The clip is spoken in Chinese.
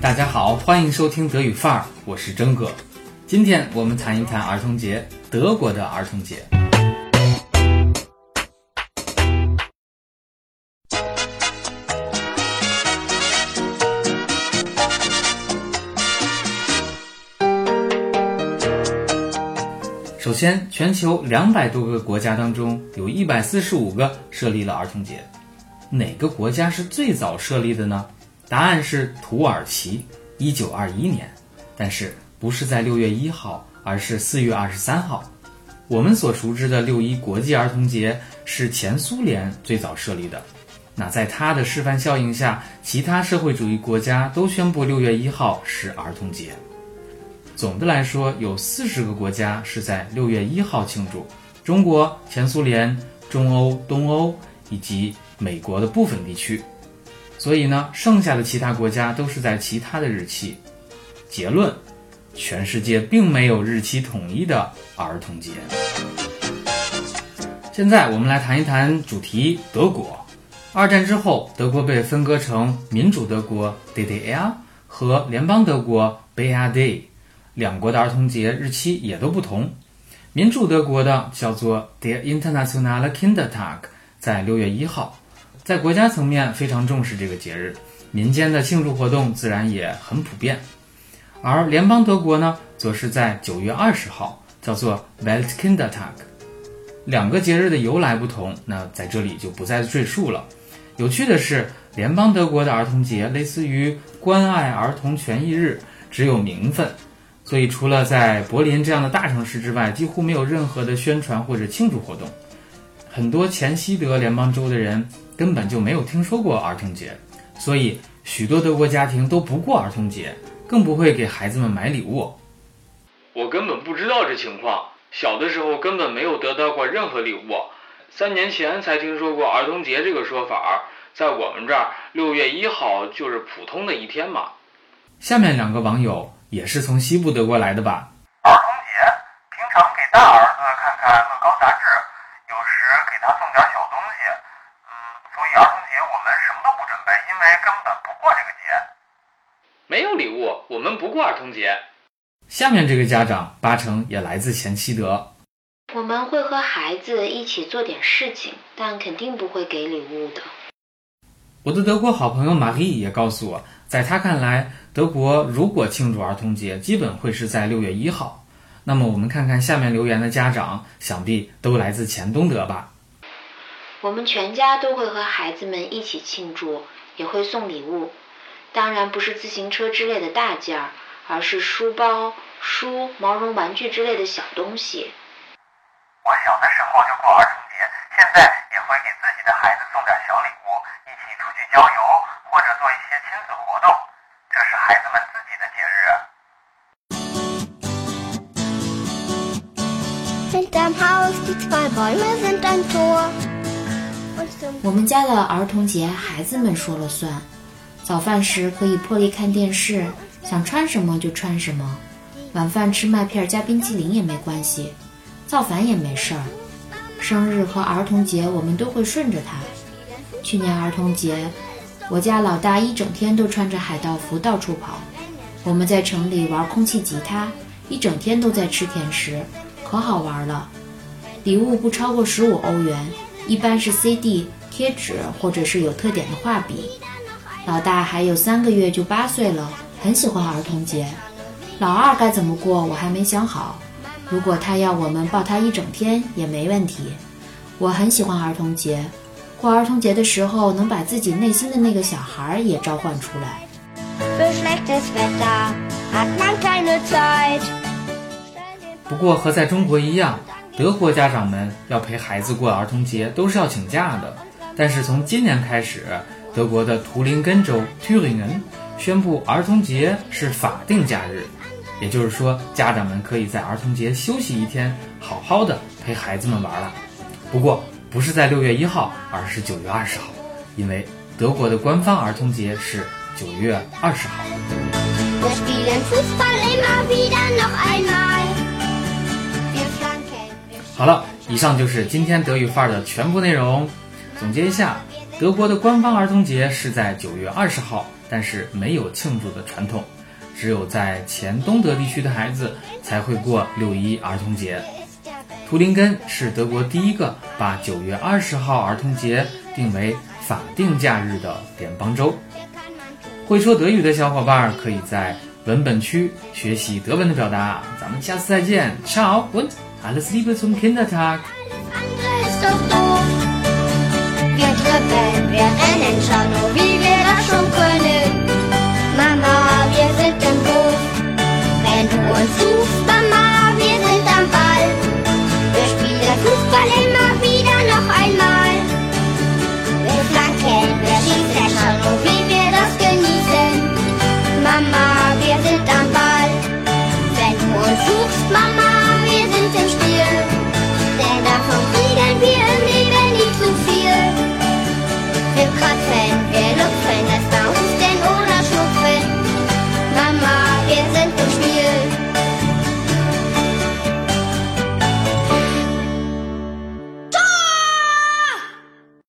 大家好，欢迎收听德语范儿，我是真哥。今天我们谈一谈儿童节，德国的儿童节。首先，全球两百多个国家当中，有一百四十五个设立了儿童节。哪个国家是最早设立的呢？答案是土耳其，一九二一年。但是不是在六月一号，而是四月二十三号。我们所熟知的六一国际儿童节是前苏联最早设立的。那在它的示范效应下，其他社会主义国家都宣布六月一号是儿童节。总的来说，有四十个国家是在六月一号庆祝：中国、前苏联、中欧、东欧以及美国的部分地区。所以呢，剩下的其他国家都是在其他的日期。结论：全世界并没有日期统一的儿童节。现在我们来谈一谈主题——德国。二战之后，德国被分割成民主德国 （DDR） 和联邦德国 （BRD）。两国的儿童节日期也都不同，民主德国的叫做 Der Internationale Kindertag，在六月一号，在国家层面非常重视这个节日，民间的庆祝活动自然也很普遍。而联邦德国呢，则是在九月二十号，叫做 Weltkindertag。两个节日的由来不同，那在这里就不再赘述了。有趣的是，联邦德国的儿童节类似于关爱儿童权益日，只有名分。所以，除了在柏林这样的大城市之外，几乎没有任何的宣传或者庆祝活动。很多前西德联邦州的人根本就没有听说过儿童节，所以许多德国家庭都不过儿童节，更不会给孩子们买礼物。我根本不知道这情况，小的时候根本没有得到过任何礼物，三年前才听说过儿童节这个说法。在我们这儿，六月一号就是普通的一天嘛。下面两个网友。也是从西部德国来的吧？儿童节，平常给大儿子看看乐高杂志，有时给他送点小东西。嗯，所以儿童节我们什么都不准备，因为根本不过这个节。没有礼物，我们不过儿童节。下面这个家长八成也来自前西德。我们会和孩子一起做点事情，但肯定不会给礼物的。我的德国好朋友玛丽也告诉我，在他看来。德国如果庆祝儿童节，基本会是在六月一号。那么我们看看下面留言的家长，想必都来自前东德吧？我们全家都会和孩子们一起庆祝，也会送礼物。当然不是自行车之类的大件儿，而是书包、书、毛绒玩具之类的小东西。我小的时候就过儿童节，现在也会给自己的孩子送点小礼物，一起出去郊游，或者做一些亲子活动。这是孩子们自己的节日。我们家的儿童节，孩子们说了算。早饭时可以破例看电视，想穿什么就穿什么。晚饭吃麦片加冰淇淋也没关系，造反也没事儿。生日和儿童节我们都会顺着他。去年儿童节。我家老大一整天都穿着海盗服到处跑，我们在城里玩空气吉他，一整天都在吃甜食，可好玩了。礼物不超过十五欧元，一般是 CD、贴纸或者是有特点的画笔。老大还有三个月就八岁了，很喜欢儿童节。老二该怎么过我还没想好，如果他要我们抱他一整天也没问题。我很喜欢儿童节。过儿童节的时候，能把自己内心的那个小孩也召唤出来。不过和在中国一样，德国家长们要陪孩子过儿童节都是要请假的。但是从今年开始，德国的图林根州 （Thüringen） 宣布儿童节是法定假日，也就是说，家长们可以在儿童节休息一天，好好的陪孩子们玩了。不过，不是在六月一号，而是九月二十号，因为德国的官方儿童节是九月二十号。好了，以上就是今天德语范儿的全部内容。总结一下，德国的官方儿童节是在九月二十号，但是没有庆祝的传统，只有在前东德地区的孩子才会过六一儿童节。图林根是德国第一个把九月二十号儿童节定为法定假日的联邦州。会说德语的小伙伴可以在文本区学习德文的表达。咱们下次再见，Ciao！Alles Liebe zum Kindertag。Alles ist doch doof. Wir Trippeln, wir rennen schon nur wie